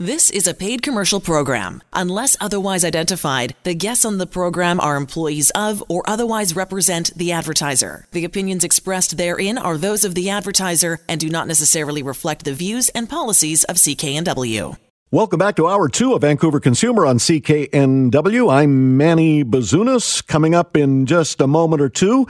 This is a paid commercial program. Unless otherwise identified, the guests on the program are employees of or otherwise represent the advertiser. The opinions expressed therein are those of the advertiser and do not necessarily reflect the views and policies of CKNW. Welcome back to Hour 2 of Vancouver Consumer on CKNW. I'm Manny Bazunas. Coming up in just a moment or two,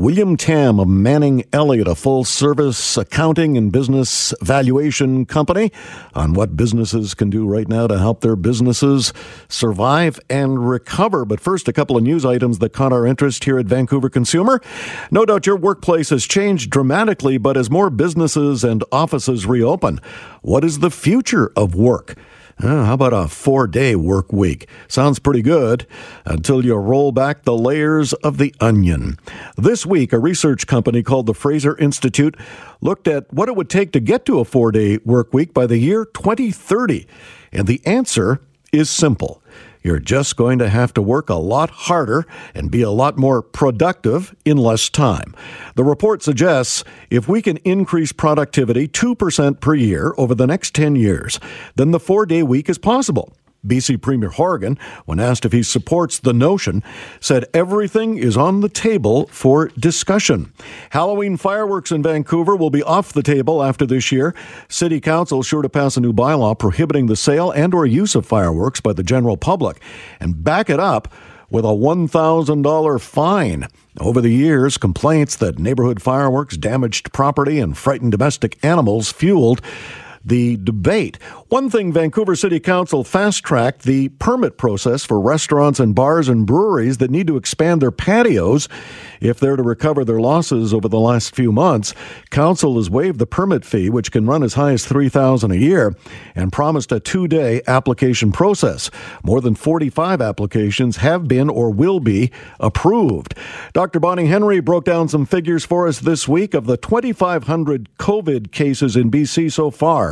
William Tam of Manning Elliott, a full service accounting and business valuation company, on what businesses can do right now to help their businesses survive and recover. But first, a couple of news items that caught our interest here at Vancouver Consumer. No doubt your workplace has changed dramatically, but as more businesses and offices reopen, what is the future of work? Uh, how about a four day work week? Sounds pretty good until you roll back the layers of the onion. This week, a research company called the Fraser Institute looked at what it would take to get to a four day work week by the year 2030. And the answer is simple you're just going to have to work a lot harder and be a lot more productive in less time. The report suggests if we can increase productivity 2% per year over the next 10 years, then the four day week is possible. BC Premier Horgan, when asked if he supports the notion, said everything is on the table for discussion. Halloween fireworks in Vancouver will be off the table after this year. City Council sure to pass a new bylaw prohibiting the sale and or use of fireworks by the general public and back it up with a $1,000 fine. Over the years, complaints that neighborhood fireworks damaged property and frightened domestic animals fueled the debate. One thing Vancouver City Council fast tracked the permit process for restaurants and bars and breweries that need to expand their patios if they're to recover their losses over the last few months. Council has waived the permit fee, which can run as high as 3000 a year, and promised a two day application process. More than 45 applications have been or will be approved. Dr. Bonnie Henry broke down some figures for us this week of the 2,500 COVID cases in BC so far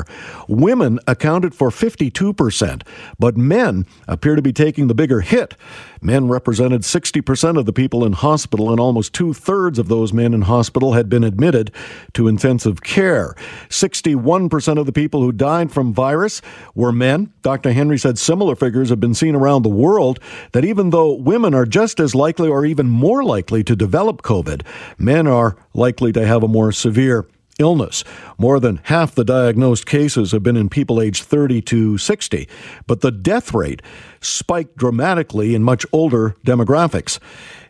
women accounted for 52%, but men appear to be taking the bigger hit. Men represented 60% of the people in hospital, and almost two thirds of those men in hospital had been admitted to intensive care. 61% of the people who died from virus were men. Dr. Henry said similar figures have been seen around the world that even though women are just as likely or even more likely to develop COVID, men are likely to have a more severe illness. More than half the diagnosed cases have been in people aged 30 to 60, but the death rate spiked dramatically in much older demographics.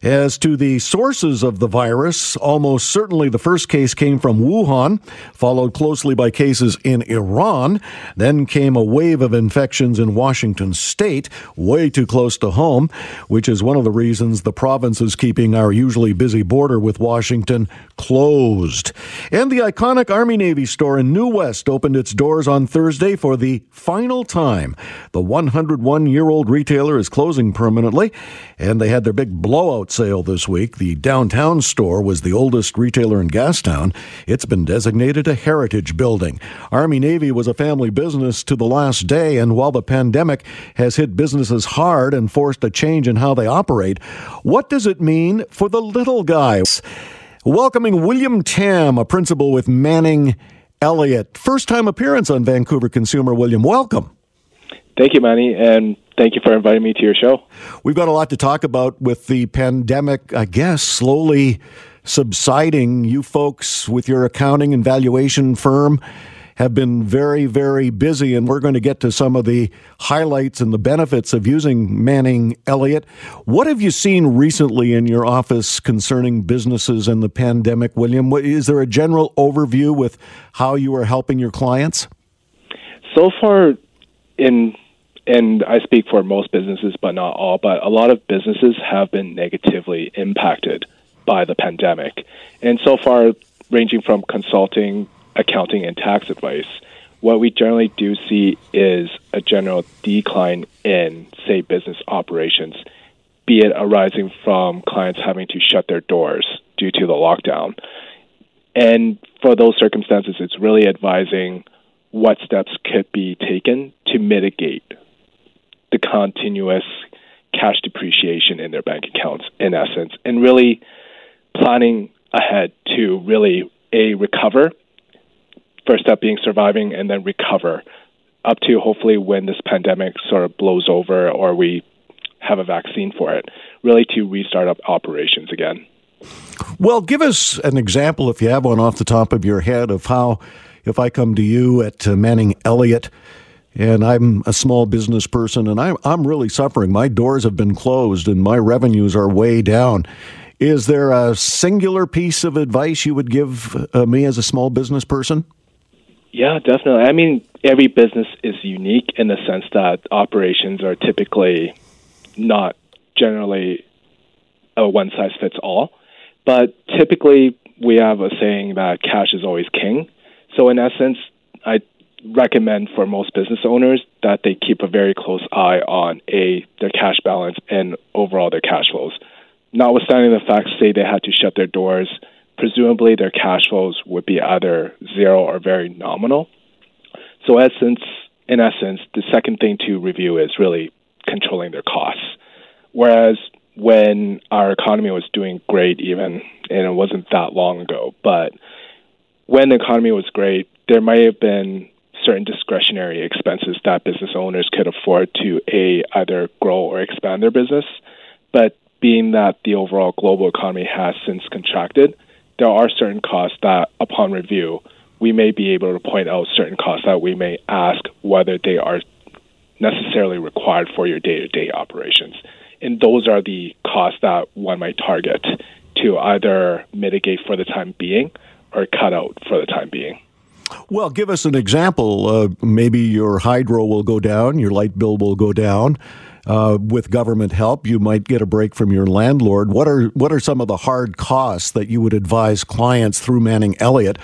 As to the sources of the virus, almost certainly the first case came from Wuhan, followed closely by cases in Iran. Then came a wave of infections in Washington state, way too close to home, which is one of the reasons the province is keeping our usually busy border with Washington closed. And the iconic Army Navy store in New West opened its doors on Thursday for the final time. The 101 year old retailer is closing permanently, and they had their big blowout sale this week. The downtown store was the oldest retailer in Gastown. It's been designated a heritage building. Army Navy was a family business to the last day, and while the pandemic has hit businesses hard and forced a change in how they operate, what does it mean for the little guys? Welcoming William Tam, a principal with Manning Elliott. First time appearance on Vancouver Consumer. William, welcome. Thank you, Manny, and thank you for inviting me to your show. We've got a lot to talk about with the pandemic, I guess, slowly subsiding. You folks, with your accounting and valuation firm, have been very, very busy, and we're going to get to some of the highlights and the benefits of using Manning Elliott. What have you seen recently in your office concerning businesses and the pandemic, William? Is there a general overview with how you are helping your clients? So far, in and I speak for most businesses, but not all, but a lot of businesses have been negatively impacted by the pandemic. And so far, ranging from consulting, accounting, and tax advice, what we generally do see is a general decline in, say, business operations, be it arising from clients having to shut their doors due to the lockdown. And for those circumstances, it's really advising what steps could be taken to mitigate the continuous cash depreciation in their bank accounts, in essence, and really planning ahead to really a recover. First step being surviving, and then recover up to hopefully when this pandemic sort of blows over or we have a vaccine for it, really to restart up operations again. Well, give us an example, if you have one off the top of your head, of how, if I come to you at uh, Manning Elliott, and I'm a small business person and I'm, I'm really suffering. My doors have been closed and my revenues are way down. Is there a singular piece of advice you would give uh, me as a small business person? Yeah, definitely. I mean, every business is unique in the sense that operations are typically not generally a one size fits all. But typically, we have a saying that cash is always king. So, in essence, I recommend for most business owners that they keep a very close eye on a their cash balance and overall their cash flows. Notwithstanding the fact, say they had to shut their doors, presumably their cash flows would be either zero or very nominal. So, essence, in essence, the second thing to review is really controlling their costs. Whereas when our economy was doing great, even, and it wasn't that long ago, but when the economy was great, there might have been certain discretionary expenses that business owners could afford to a either grow or expand their business. But being that the overall global economy has since contracted, there are certain costs that, upon review, we may be able to point out certain costs that we may ask whether they are necessarily required for your day to day operations. And those are the costs that one might target to either mitigate for the time being or cut out for the time being. Well, give us an example. Uh, maybe your hydro will go down, your light bill will go down. Uh, with government help, you might get a break from your landlord. What are what are some of the hard costs that you would advise clients through Manning Elliott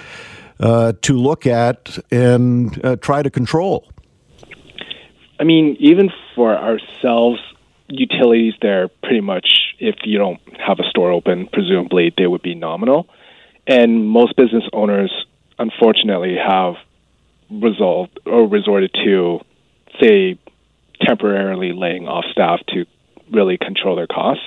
uh, to look at and uh, try to control? I mean, even for ourselves, utilities they're pretty much if you don't have a store open, presumably they would be nominal. And most business owners unfortunately have resolved or resorted to, say, temporarily laying off staff to really control their costs.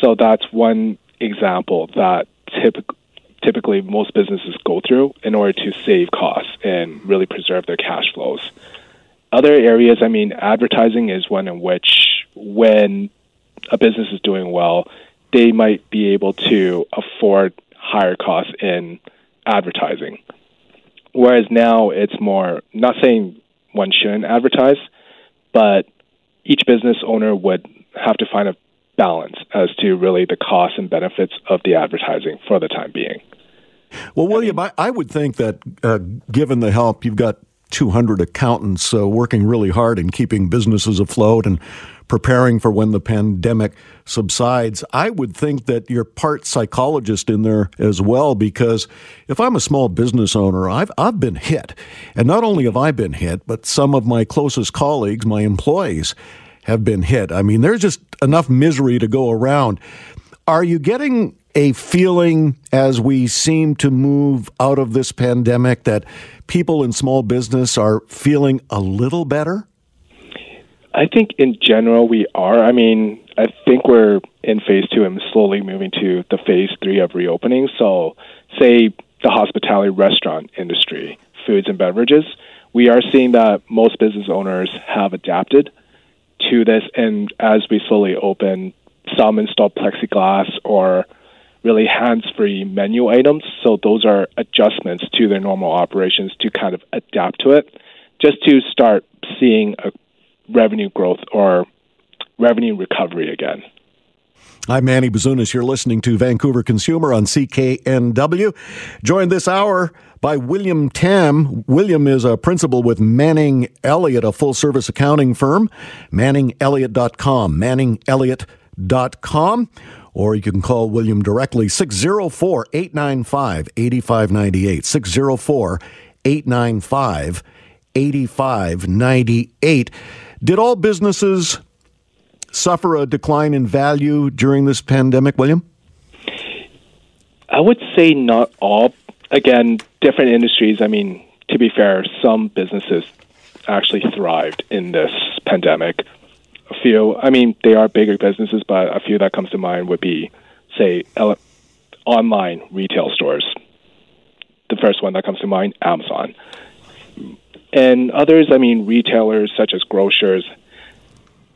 So that's one example that typically typically most businesses go through in order to save costs and really preserve their cash flows. Other areas, I mean, advertising is one in which when a business is doing well, they might be able to afford higher costs in advertising. Whereas now it's more, not saying one shouldn't advertise, but each business owner would have to find a balance as to really the costs and benefits of the advertising for the time being. Well, William, I, I would think that uh, given the help, you've got 200 accountants uh, working really hard in keeping businesses afloat and preparing for when the pandemic subsides. I would think that you're part psychologist in there as well, because if I'm a small business owner, I've, I've been hit. And not only have I been hit, but some of my closest colleagues, my employees, have been hit. I mean, there's just enough misery to go around. Are you getting a feeling as we seem to move out of this pandemic that people in small business are feeling a little better? I think in general we are. I mean, I think we're in phase two and slowly moving to the phase three of reopening. So, say the hospitality restaurant industry, foods and beverages, we are seeing that most business owners have adapted to this. And as we slowly open, some install plexiglass or really hands free menu items. So, those are adjustments to their normal operations to kind of adapt to it, just to start seeing a revenue growth or revenue recovery again. I'm Manny Bazunas. You're listening to Vancouver Consumer on CKNW. Joined this hour by William Tam. William is a principal with Manning Elliott, a full service accounting firm. ManningElliott.com. ManningElliott.com. Or you can call William directly 604 895 8598. 604 895 8598. Did all businesses suffer a decline in value during this pandemic, William? I would say not all. Again, different industries. I mean, to be fair, some businesses actually thrived in this pandemic. A few, I mean, they are bigger businesses, but a few that comes to mind would be, say, ele- online retail stores. The first one that comes to mind, Amazon. And others, I mean, retailers such as grocers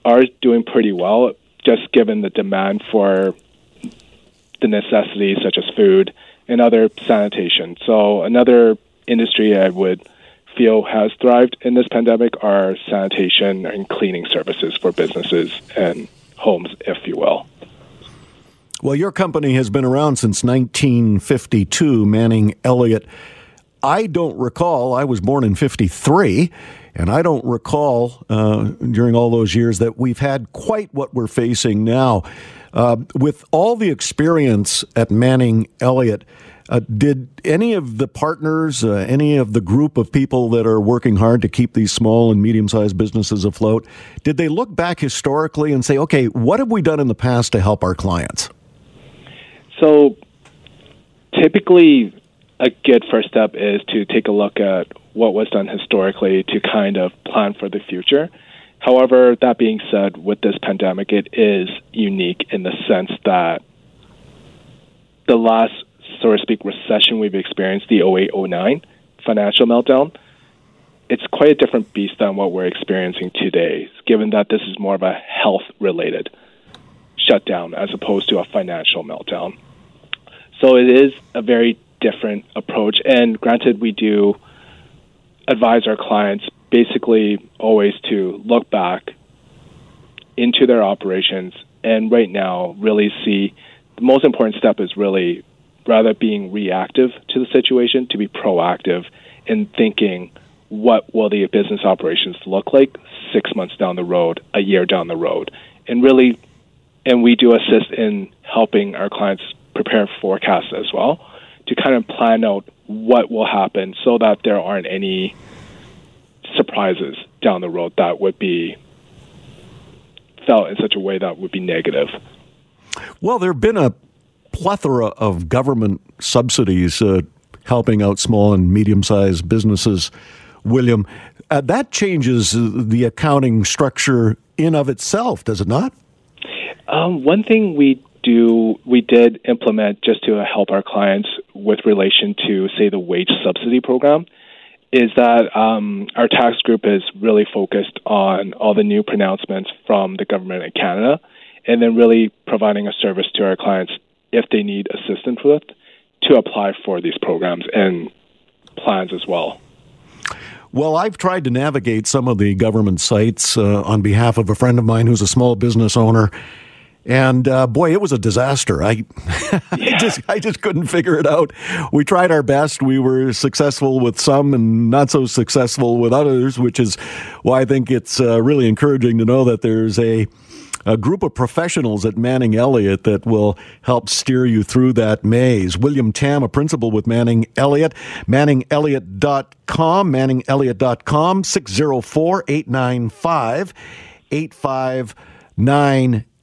are doing pretty well, just given the demand for the necessities such as food and other sanitation. So another industry I would feel has thrived in this pandemic are sanitation and cleaning services for businesses and homes, if you will. Well, your company has been around since 1952, Manning Elliott. I don't recall, I was born in 53, and I don't recall uh, during all those years that we've had quite what we're facing now. Uh, with all the experience at Manning Elliott, uh, did any of the partners, uh, any of the group of people that are working hard to keep these small and medium sized businesses afloat, did they look back historically and say, okay, what have we done in the past to help our clients? So typically, a good first step is to take a look at what was done historically to kind of plan for the future. However, that being said, with this pandemic, it is unique in the sense that the last so to speak, recession we've experienced, the 08 09 financial meltdown, it's quite a different beast than what we're experiencing today, given that this is more of a health related shutdown as opposed to a financial meltdown. So it is a very different approach. And granted, we do advise our clients basically always to look back into their operations and right now really see the most important step is really rather being reactive to the situation to be proactive in thinking what will the business operations look like six months down the road, a year down the road, and really, and we do assist in helping our clients prepare forecasts as well to kind of plan out what will happen so that there aren't any surprises down the road that would be felt in such a way that would be negative. Well, there have been a plethora of government subsidies uh, helping out small and medium sized businesses. William, uh, that changes the accounting structure in of itself, does it not? Um, one thing we do we did implement just to help our clients with relation to say the wage subsidy program is that um, our tax group is really focused on all the new pronouncements from the government of Canada and then really providing a service to our clients if they need assistance with to apply for these programs and plans as well. Well, I've tried to navigate some of the government sites uh, on behalf of a friend of mine who's a small business owner. And uh, boy, it was a disaster. I, yeah. I, just, I just couldn't figure it out. We tried our best. We were successful with some and not so successful with others, which is why I think it's uh, really encouraging to know that there's a a group of professionals at Manning Elliott that will help steer you through that maze. William Tam, a principal with Manning Elliott, manningelliott.com, manningelliott.com, 604 895 8598.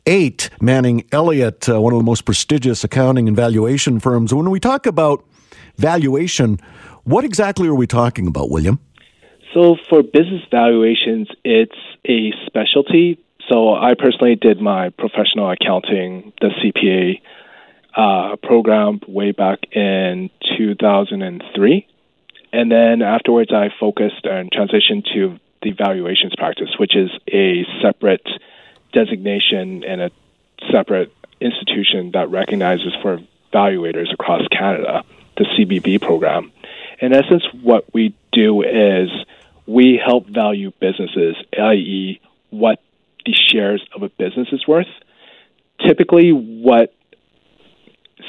Manning Elliott, uh, one of the most prestigious accounting and valuation firms. When we talk about valuation, what exactly are we talking about, William? So, for business valuations, it's a specialty so I personally did my professional accounting, the CPA uh, program way back in 2003. And then afterwards, I focused and transitioned to the valuations practice, which is a separate designation and a separate institution that recognizes for evaluators across Canada, the CBV program. In essence, what we do is we help value businesses, i.e., what the shares of a business is worth. Typically, what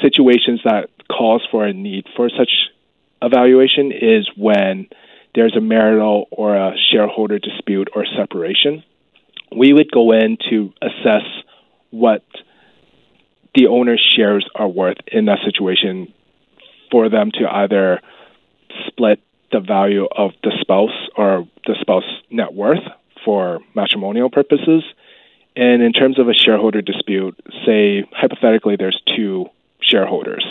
situations that calls for a need for such evaluation is when there's a marital or a shareholder dispute or separation. We would go in to assess what the owner's shares are worth in that situation for them to either split the value of the spouse or the spouse net worth for matrimonial purposes. And in terms of a shareholder dispute, say hypothetically there's two shareholders.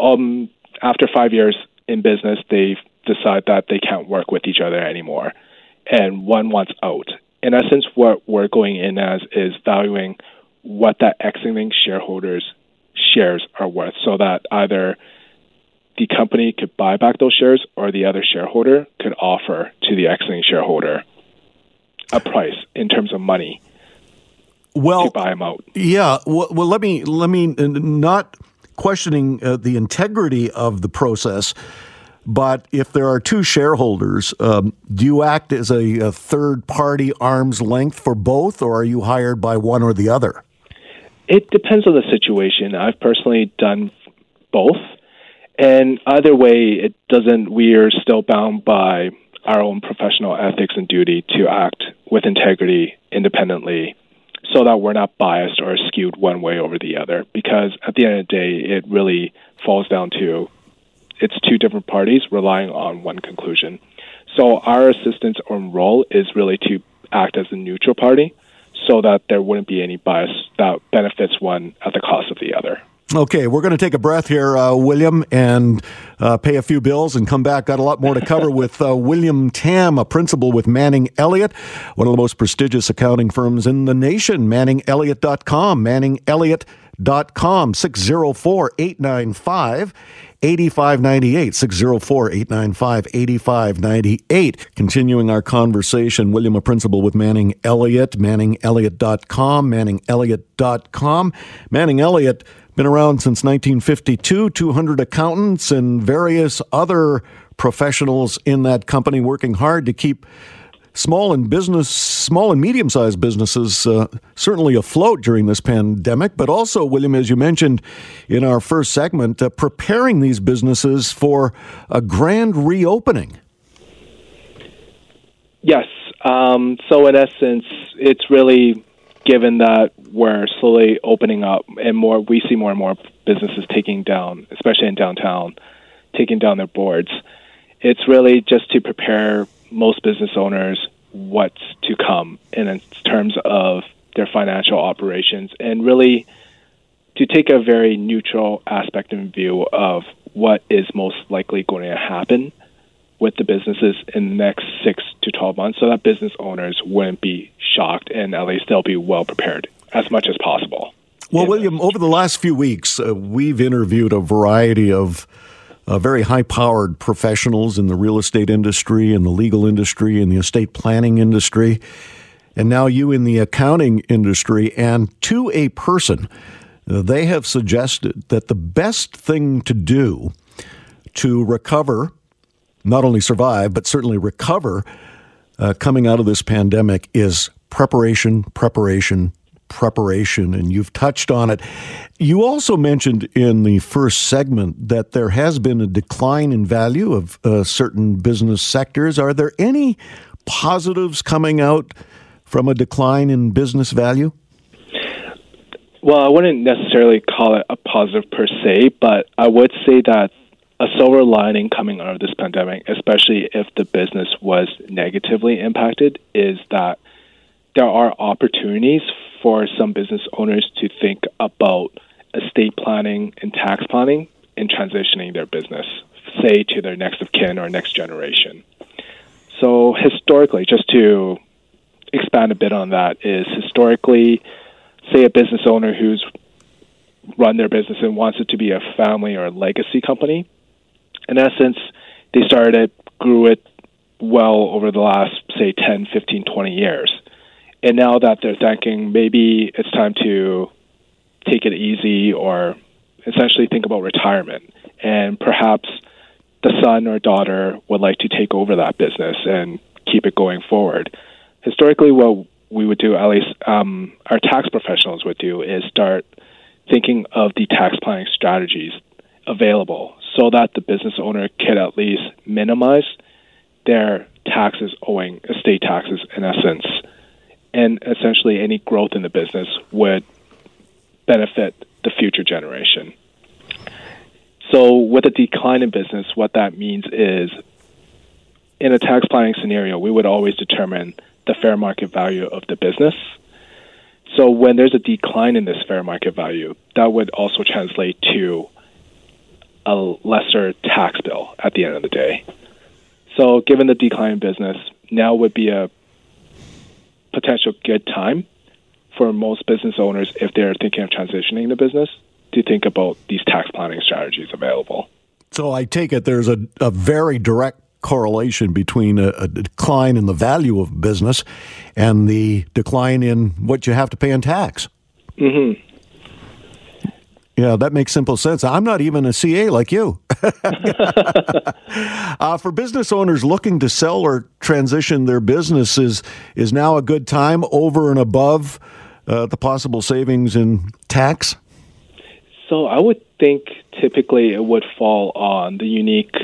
Um, after five years in business, they decide that they can't work with each other anymore, and one wants out. In essence, what we're going in as is valuing what that exiting shareholders' shares are worth, so that either the company could buy back those shares, or the other shareholder could offer to the exiting shareholder a price in terms of money well, to buy them out. Yeah. Well, well let me let me uh, not questioning uh, the integrity of the process. But if there are two shareholders, um, do you act as a, a, third party arm's length for both, or are you hired by one or the other? It depends on the situation. I've personally done both. And either way, it doesn't, we are still bound by our own professional ethics and duty to act with integrity independently so that we're not biased or skewed one way over the other. Because at the end of the day, it really falls down to it's two different parties relying on one conclusion. So our assistance or role is really to act as a neutral party so that there wouldn't be any bias that benefits one at the cost of the other. Okay, we're going to take a breath here, uh, William, and uh, pay a few bills and come back. Got a lot more to cover with uh, William Tam, a principal with Manning Elliott, one of the most prestigious accounting firms in the nation. ManningElliott.com, ManningElliott.com, 604 895 8598, 604 895 8598. Continuing our conversation, William, a principal with Manning Elliott, ManningElliott.com, ManningElliott.com. Manning Elliott been around since 1952, 200 accountants and various other professionals in that company working hard to keep small and business, small and medium sized businesses uh, certainly afloat during this pandemic, but also, William, as you mentioned in our first segment, uh, preparing these businesses for a grand reopening. Yes. Um, so, in essence, it's really given that we're slowly opening up and more, we see more and more businesses taking down, especially in downtown, taking down their boards. It's really just to prepare most business owners what's to come in terms of their financial operations and really to take a very neutral aspect and view of what is most likely going to happen with the businesses in the next six to 12 months so that business owners wouldn't be shocked and at least they'll be well prepared as much as possible. Well, William, over the last few weeks, uh, we've interviewed a variety of uh, very high powered professionals in the real estate industry, in the legal industry, in the estate planning industry, and now you in the accounting industry. And to a person, uh, they have suggested that the best thing to do to recover not only survive, but certainly recover uh, coming out of this pandemic is preparation, preparation, preparation. And you've touched on it. You also mentioned in the first segment that there has been a decline in value of uh, certain business sectors. Are there any positives coming out from a decline in business value? Well, I wouldn't necessarily call it a positive per se, but I would say that a silver lining coming out of this pandemic, especially if the business was negatively impacted, is that there are opportunities for some business owners to think about estate planning and tax planning in transitioning their business, say to their next of kin or next generation. So, historically, just to expand a bit on that, is historically, say a business owner who's run their business and wants it to be a family or a legacy company in essence, they started it, grew it well over the last, say, 10, 15, 20 years. And now that they're thinking maybe it's time to take it easy or essentially think about retirement, and perhaps the son or daughter would like to take over that business and keep it going forward. Historically, what we would do, at least um, our tax professionals would do, is start thinking of the tax planning strategies available so that the business owner can at least minimize their taxes owing estate taxes in essence. And essentially, any growth in the business would benefit the future generation. So, with a decline in business, what that means is in a tax planning scenario, we would always determine the fair market value of the business. So, when there's a decline in this fair market value, that would also translate to a lesser tax bill at the end of the day. So, given the decline in business, now would be a potential good time for most business owners, if they're thinking of transitioning the business, to think about these tax planning strategies available. So I take it there's a, a very direct correlation between a, a, decline in the value of business and the decline in what you have to pay in tax. Mm-hmm. Yeah, that makes simple sense. I'm not even a CA like you. uh, for business owners looking to sell or transition their businesses, is now a good time over and above uh, the possible savings in tax? So I would think typically it would fall on the unique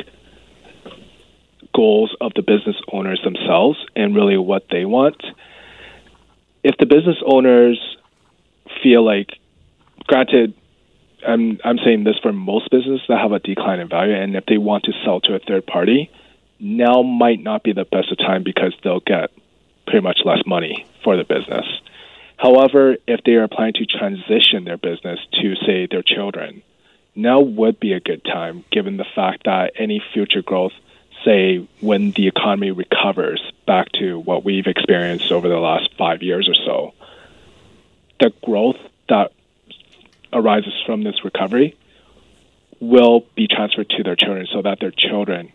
goals of the business owners themselves and really what they want. If the business owners feel like, granted, I'm I'm saying this for most businesses that have a decline in value, and if they want to sell to a third party, now might not be the best of time because they'll get pretty much less money for the business. However, if they are planning to transition their business to say their children, now would be a good time given the fact that any future growth, say when the economy recovers back to what we've experienced over the last five years or so, the growth that arises from this recovery will be transferred to their children so that their children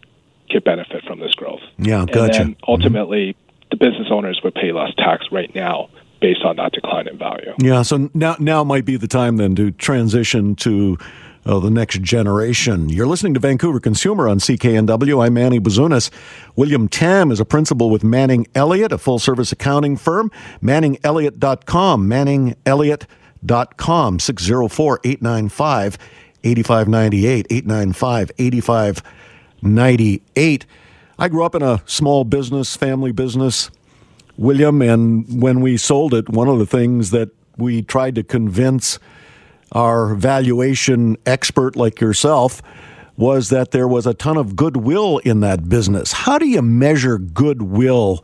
could benefit from this growth. Yeah, gotcha. And then ultimately, mm-hmm. the business owners would pay less tax right now based on that decline in value. Yeah, so now now might be the time then to transition to uh, the next generation. You're listening to Vancouver Consumer on CKNW. I'm Manny Bazunas. William Tam is a principal with Manning Elliott, a full service accounting firm. ManningElliott.com. Manning Elliott com 604 895 8598 895 8598 I grew up in a small business, family business, William, and when we sold it, one of the things that we tried to convince our valuation expert like yourself was that there was a ton of goodwill in that business. How do you measure goodwill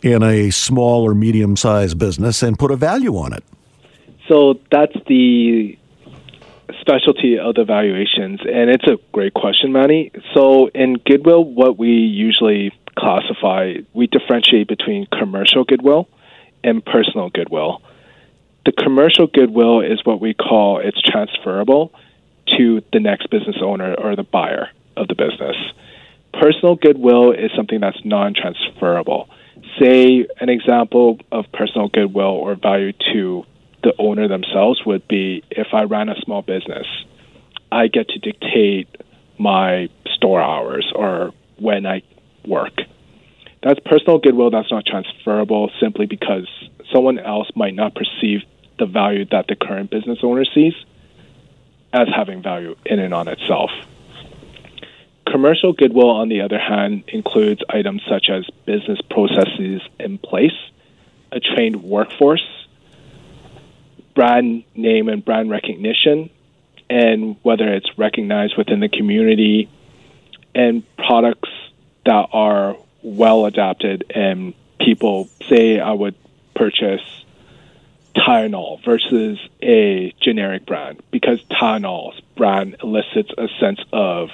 in a small or medium sized business and put a value on it? So that's the specialty of the valuations, and it's a great question, Manny. So in goodwill, what we usually classify, we differentiate between commercial goodwill and personal goodwill. The commercial goodwill is what we call it's transferable to the next business owner or the buyer of the business. Personal goodwill is something that's non-transferable. Say an example of personal goodwill or value to the owner themselves would be if I ran a small business, I get to dictate my store hours or when I work. That's personal goodwill that's not transferable simply because someone else might not perceive the value that the current business owner sees as having value in and on itself. Commercial goodwill, on the other hand, includes items such as business processes in place, a trained workforce, brand name and brand recognition, and whether it's recognized within the community, and products that are well adapted and people say I would purchase Tylenol versus a generic brand because Tylenol's brand elicits a sense of,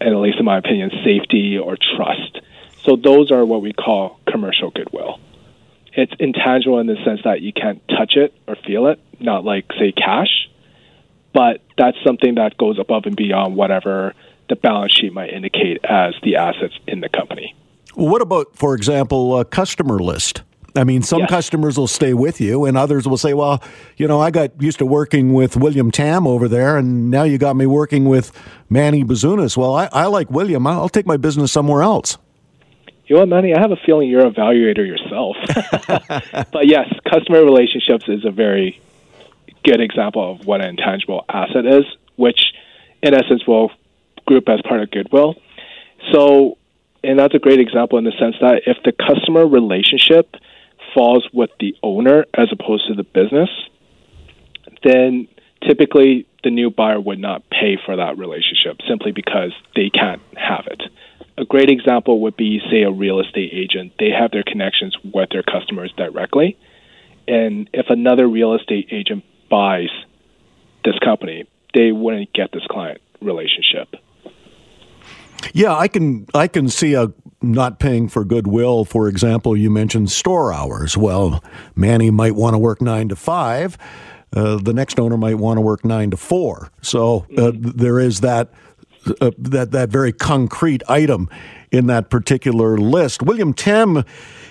at least in my opinion, safety or trust. So those are what we call commercial goodwill it's intangible in the sense that you can't touch it or feel it, not like say cash, but that's something that goes above and beyond whatever the balance sheet might indicate as the assets in the company. What about, for example, a customer list? I mean, some yes. customers will stay with you, and others will say, "Well, you know, I got used to working with William Tam over there, and now you got me working with Manny Bazunas. Well, I, I like William. I'll take my business somewhere else." You know what, Manny? I have a feeling you're an evaluator yourself. but yes, customer relationships is a very good example of what an intangible asset is, which in essence will group as part of goodwill. So, and that's a great example in the sense that if the customer relationship falls with the owner as opposed to the business, then typically the new buyer would not pay for that relationship simply because they can't have it a great example would be, say, a real estate agent. They have their connections with their customers directly. And if another real estate agent buys this company, they wouldn't get this client relationship. Yeah, I can I can see a not paying for goodwill. For example, you mentioned store hours. Well, Manny might want to work nine to five. Uh, the next owner might want to work nine to four. So uh, mm-hmm. there is that uh, that that very concrete item in that particular list. William Tam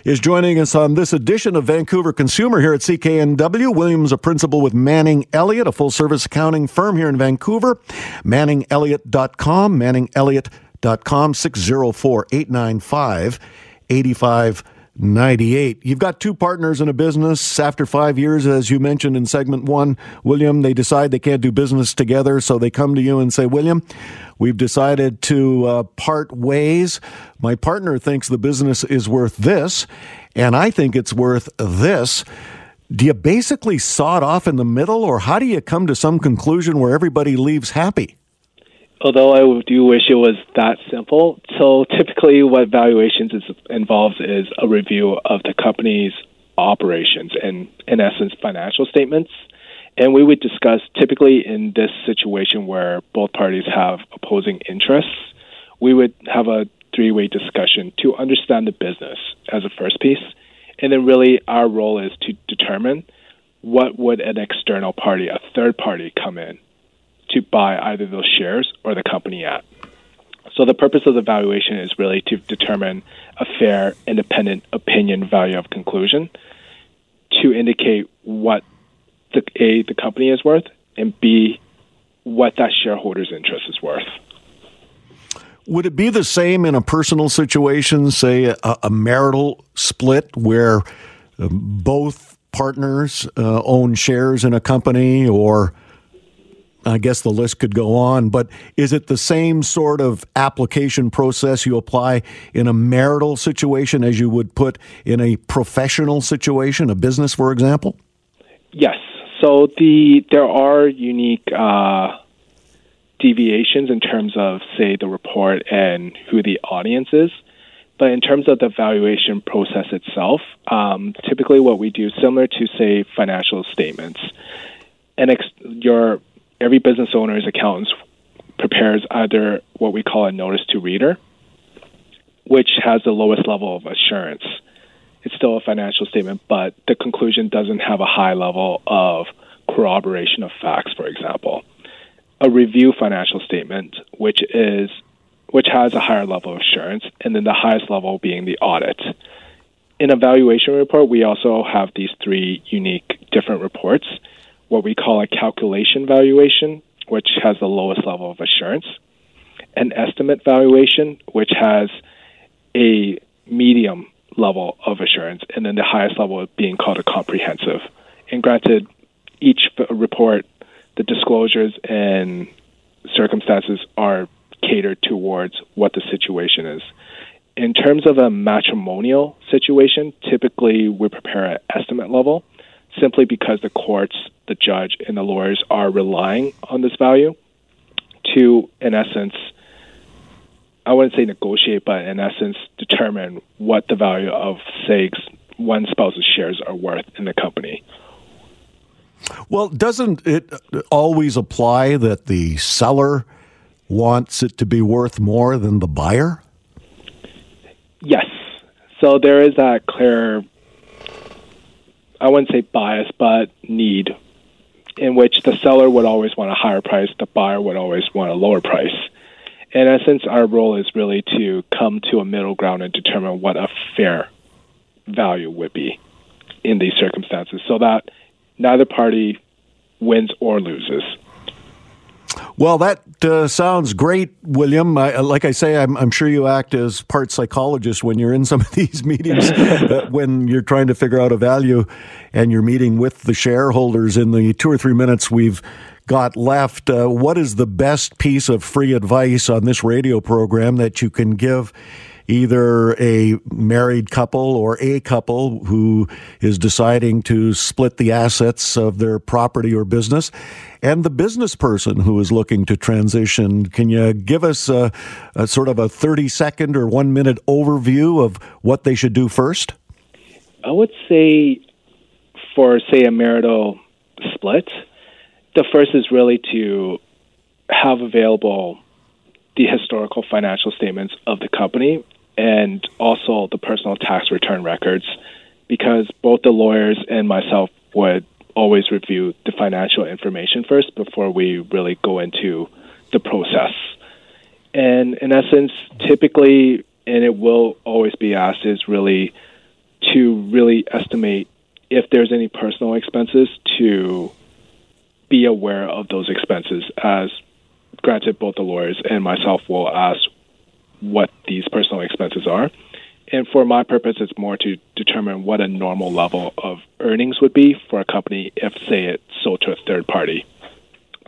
is joining us on this edition of Vancouver Consumer here at CKNW. William's a principal with Manning Elliott, a full service accounting firm here in Vancouver. ManningElliott.com, ManningElliott.com, 604 895 85 98. You've got two partners in a business. After five years, as you mentioned in segment one, William, they decide they can't do business together. So they come to you and say, William, we've decided to uh, part ways. My partner thinks the business is worth this, and I think it's worth this. Do you basically saw it off in the middle, or how do you come to some conclusion where everybody leaves happy? Although I do wish it was that simple. So typically, what valuations is, involves is a review of the company's operations and, in essence, financial statements. And we would discuss typically in this situation where both parties have opposing interests, we would have a three way discussion to understand the business as a first piece. And then, really, our role is to determine what would an external party, a third party, come in to buy either those shares or the company at. So the purpose of the valuation is really to determine a fair, independent opinion value of conclusion to indicate what the A the company is worth and B what that shareholder's interest is worth. Would it be the same in a personal situation, say a, a marital split where uh, both partners uh, own shares in a company or I guess the list could go on, but is it the same sort of application process you apply in a marital situation as you would put in a professional situation, a business, for example? Yes. So the there are unique uh, deviations in terms of, say, the report and who the audience is. But in terms of the valuation process itself, um, typically what we do, similar to, say, financial statements, and ex- your every business owner's accountants prepares either what we call a notice to reader, which has the lowest level of assurance. It's still a financial statement, but the conclusion doesn't have a high level of corroboration of facts, for example. A review financial statement, which is which has a higher level of assurance, and then the highest level being the audit. In a valuation report, we also have these three unique different reports what we call a calculation valuation, which has the lowest level of assurance, an estimate valuation, which has a medium level of assurance, and then the highest level being called a comprehensive. And granted, each report, the disclosures and circumstances are catered towards what the situation is. In terms of a matrimonial situation, typically we prepare an estimate level simply because the courts, the judge, and the lawyers are relying on this value to, in essence, I wouldn't say negotiate, but in essence, determine what the value of, say, one spouse's shares are worth in the company. Well, doesn't it always apply that the seller wants it to be worth more than the buyer? Yes. So there is that clear I wouldn't say bias, but need, in which the seller would always want a higher price, the buyer would always want a lower price. In essence, our role is really to come to a middle ground and determine what a fair value would be in these circumstances so that neither party wins or loses. Well, that uh, sounds great, William. I, uh, like I say, I'm, I'm, sure you act as part psychologist when you're in some of these meetings, uh, when you're trying to figure out a value and you're meeting with the shareholders in the two or three minutes we've got left. Uh, what is the best piece of free advice on this radio program that you can give either a married couple or a couple who is deciding to split the assets of their property or business, and the business person who is looking to transition. Can you give us a, a sort of a 30 second or one minute overview of what they should do first? I would say for, say, a marital split, the first is really to have available the historical financial statements of the company and also the personal tax return records because both the lawyers and myself would always review the financial information first before we really go into the process. And in essence, typically, and it will always be asked, is really to really estimate if there's any personal expenses to be aware of those expenses. As granted, both the lawyers and myself will ask what these personal expenses are. And for my purpose, it's more to determine what a normal level of earnings would be for a company if, say, it sold to a third party.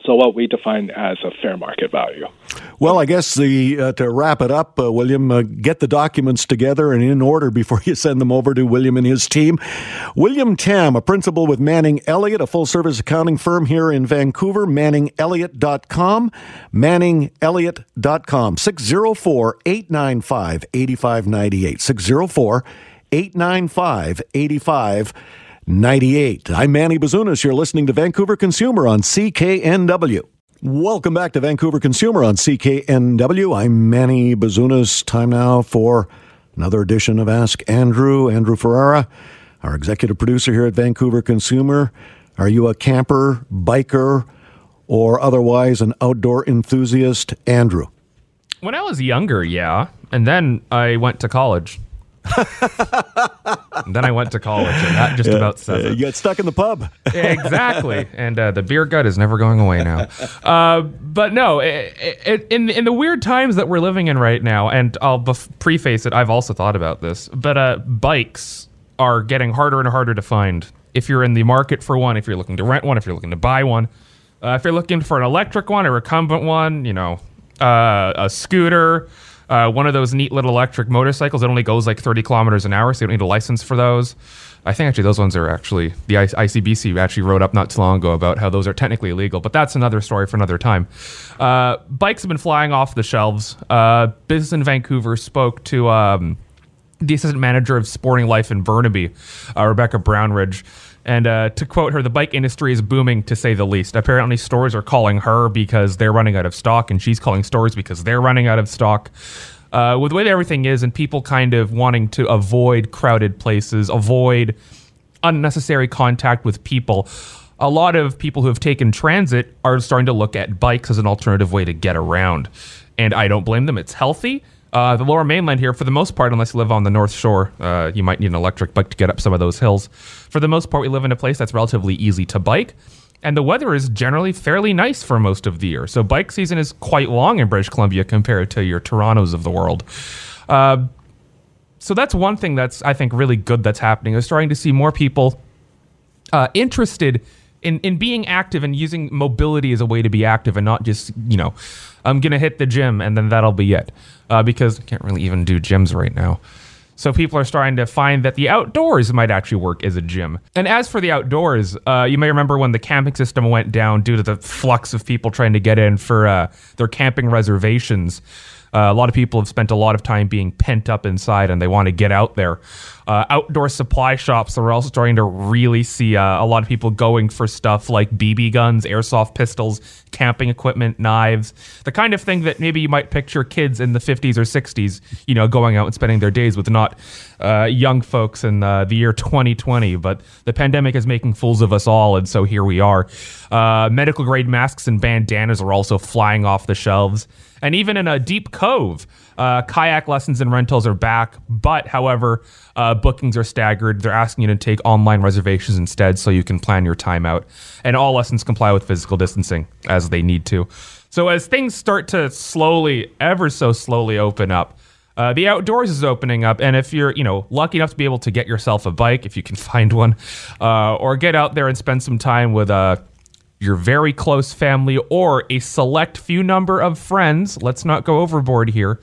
So what we define as a fair market value. Well, I guess the uh, to wrap it up, uh, William, uh, get the documents together and in order before you send them over to William and his team. William Tam, a principal with Manning Elliott, a full service accounting firm here in Vancouver, manningelliott.com, manningelliott.com, 604 895 8598. 604 895 8598. 98. I'm Manny Bazunas. You're listening to Vancouver Consumer on CKNW. Welcome back to Vancouver Consumer on CKNW. I'm Manny Bazunas. Time now for another edition of Ask Andrew. Andrew Ferrara, our executive producer here at Vancouver Consumer. Are you a camper, biker, or otherwise an outdoor enthusiast? Andrew. When I was younger, yeah. And then I went to college then I went to college, and that just yeah, about says it. You got stuck in the pub. exactly, and uh, the beer gut is never going away now. Uh, but no, it, it, in in the weird times that we're living in right now, and I'll bef- preface it. I've also thought about this, but uh, bikes are getting harder and harder to find. If you're in the market for one, if you're looking to rent one, if you're looking to buy one, uh, if you're looking for an electric one, a recumbent one, you know, uh, a scooter uh, one of those neat little electric motorcycles that only goes like 30 kilometers an hour, so you don't need a license for those. I think actually those ones are actually the ICBC actually wrote up not too long ago about how those are technically illegal, but that's another story for another time. Uh, bikes have been flying off the shelves. Uh, Business in Vancouver spoke to um, the assistant manager of Sporting Life in Burnaby, uh, Rebecca Brownridge. And uh, to quote her, the bike industry is booming to say the least. Apparently, stores are calling her because they're running out of stock, and she's calling stores because they're running out of stock. Uh, with the way everything is, and people kind of wanting to avoid crowded places, avoid unnecessary contact with people, a lot of people who have taken transit are starting to look at bikes as an alternative way to get around. And I don't blame them. It's healthy. Uh, the lower mainland here, for the most part, unless you live on the North Shore, uh, you might need an electric bike to get up some of those hills. For the most part, we live in a place that's relatively easy to bike, and the weather is generally fairly nice for most of the year. So bike season is quite long in British Columbia compared to your Torontos of the world. Uh, so that's one thing that's I think really good that's happening. Is starting to see more people uh, interested in in being active and using mobility as a way to be active and not just you know I'm gonna hit the gym and then that'll be it uh, because I can't really even do gyms right now. So people are starting to find that the outdoors might actually work as a gym. And as for the outdoors, uh, you may remember when the camping system went down due to the flux of people trying to get in for uh, their camping reservations. Uh, a lot of people have spent a lot of time being pent up inside and they want to get out there. Uh, outdoor supply shops are also starting to really see uh, a lot of people going for stuff like BB guns, airsoft pistols, camping equipment, knives, the kind of thing that maybe you might picture kids in the 50s or 60s, you know, going out and spending their days with, not uh, young folks in uh, the year 2020. But the pandemic is making fools of us all, and so here we are. Uh, medical grade masks and bandanas are also flying off the shelves. And even in a deep cove, uh, kayak lessons and rentals are back. But, however, uh, bookings are staggered. They're asking you to take online reservations instead so you can plan your time out. And all lessons comply with physical distancing as they need to. So, as things start to slowly, ever so slowly open up, uh, the outdoors is opening up, and if you're, you know, lucky enough to be able to get yourself a bike, if you can find one, uh, or get out there and spend some time with uh, your very close family, or a select few number of friends. Let's not go overboard here.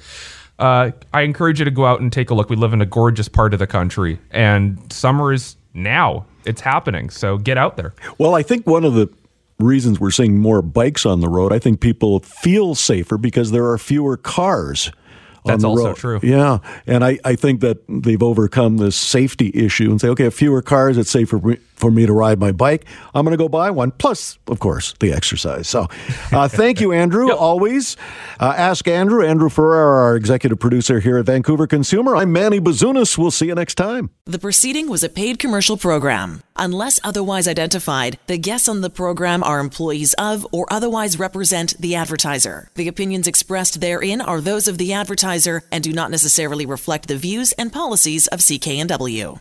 Uh, I encourage you to go out and take a look. We live in a gorgeous part of the country, and summer is now. It's happening. So get out there. Well, I think one of the reasons we're seeing more bikes on the road, I think people feel safer because there are fewer cars. That's also road. true. Yeah, and I, I think that they've overcome this safety issue and say, okay, fewer cars, it's safer for me to ride my bike, I'm going to go buy one. Plus, of course, the exercise. So, uh, thank you, Andrew. yep. Always uh, ask Andrew. Andrew Ferrara, our executive producer here at Vancouver Consumer. I'm Manny Bazunas. We'll see you next time. The proceeding was a paid commercial program. Unless otherwise identified, the guests on the program are employees of or otherwise represent the advertiser. The opinions expressed therein are those of the advertiser and do not necessarily reflect the views and policies of CKNW.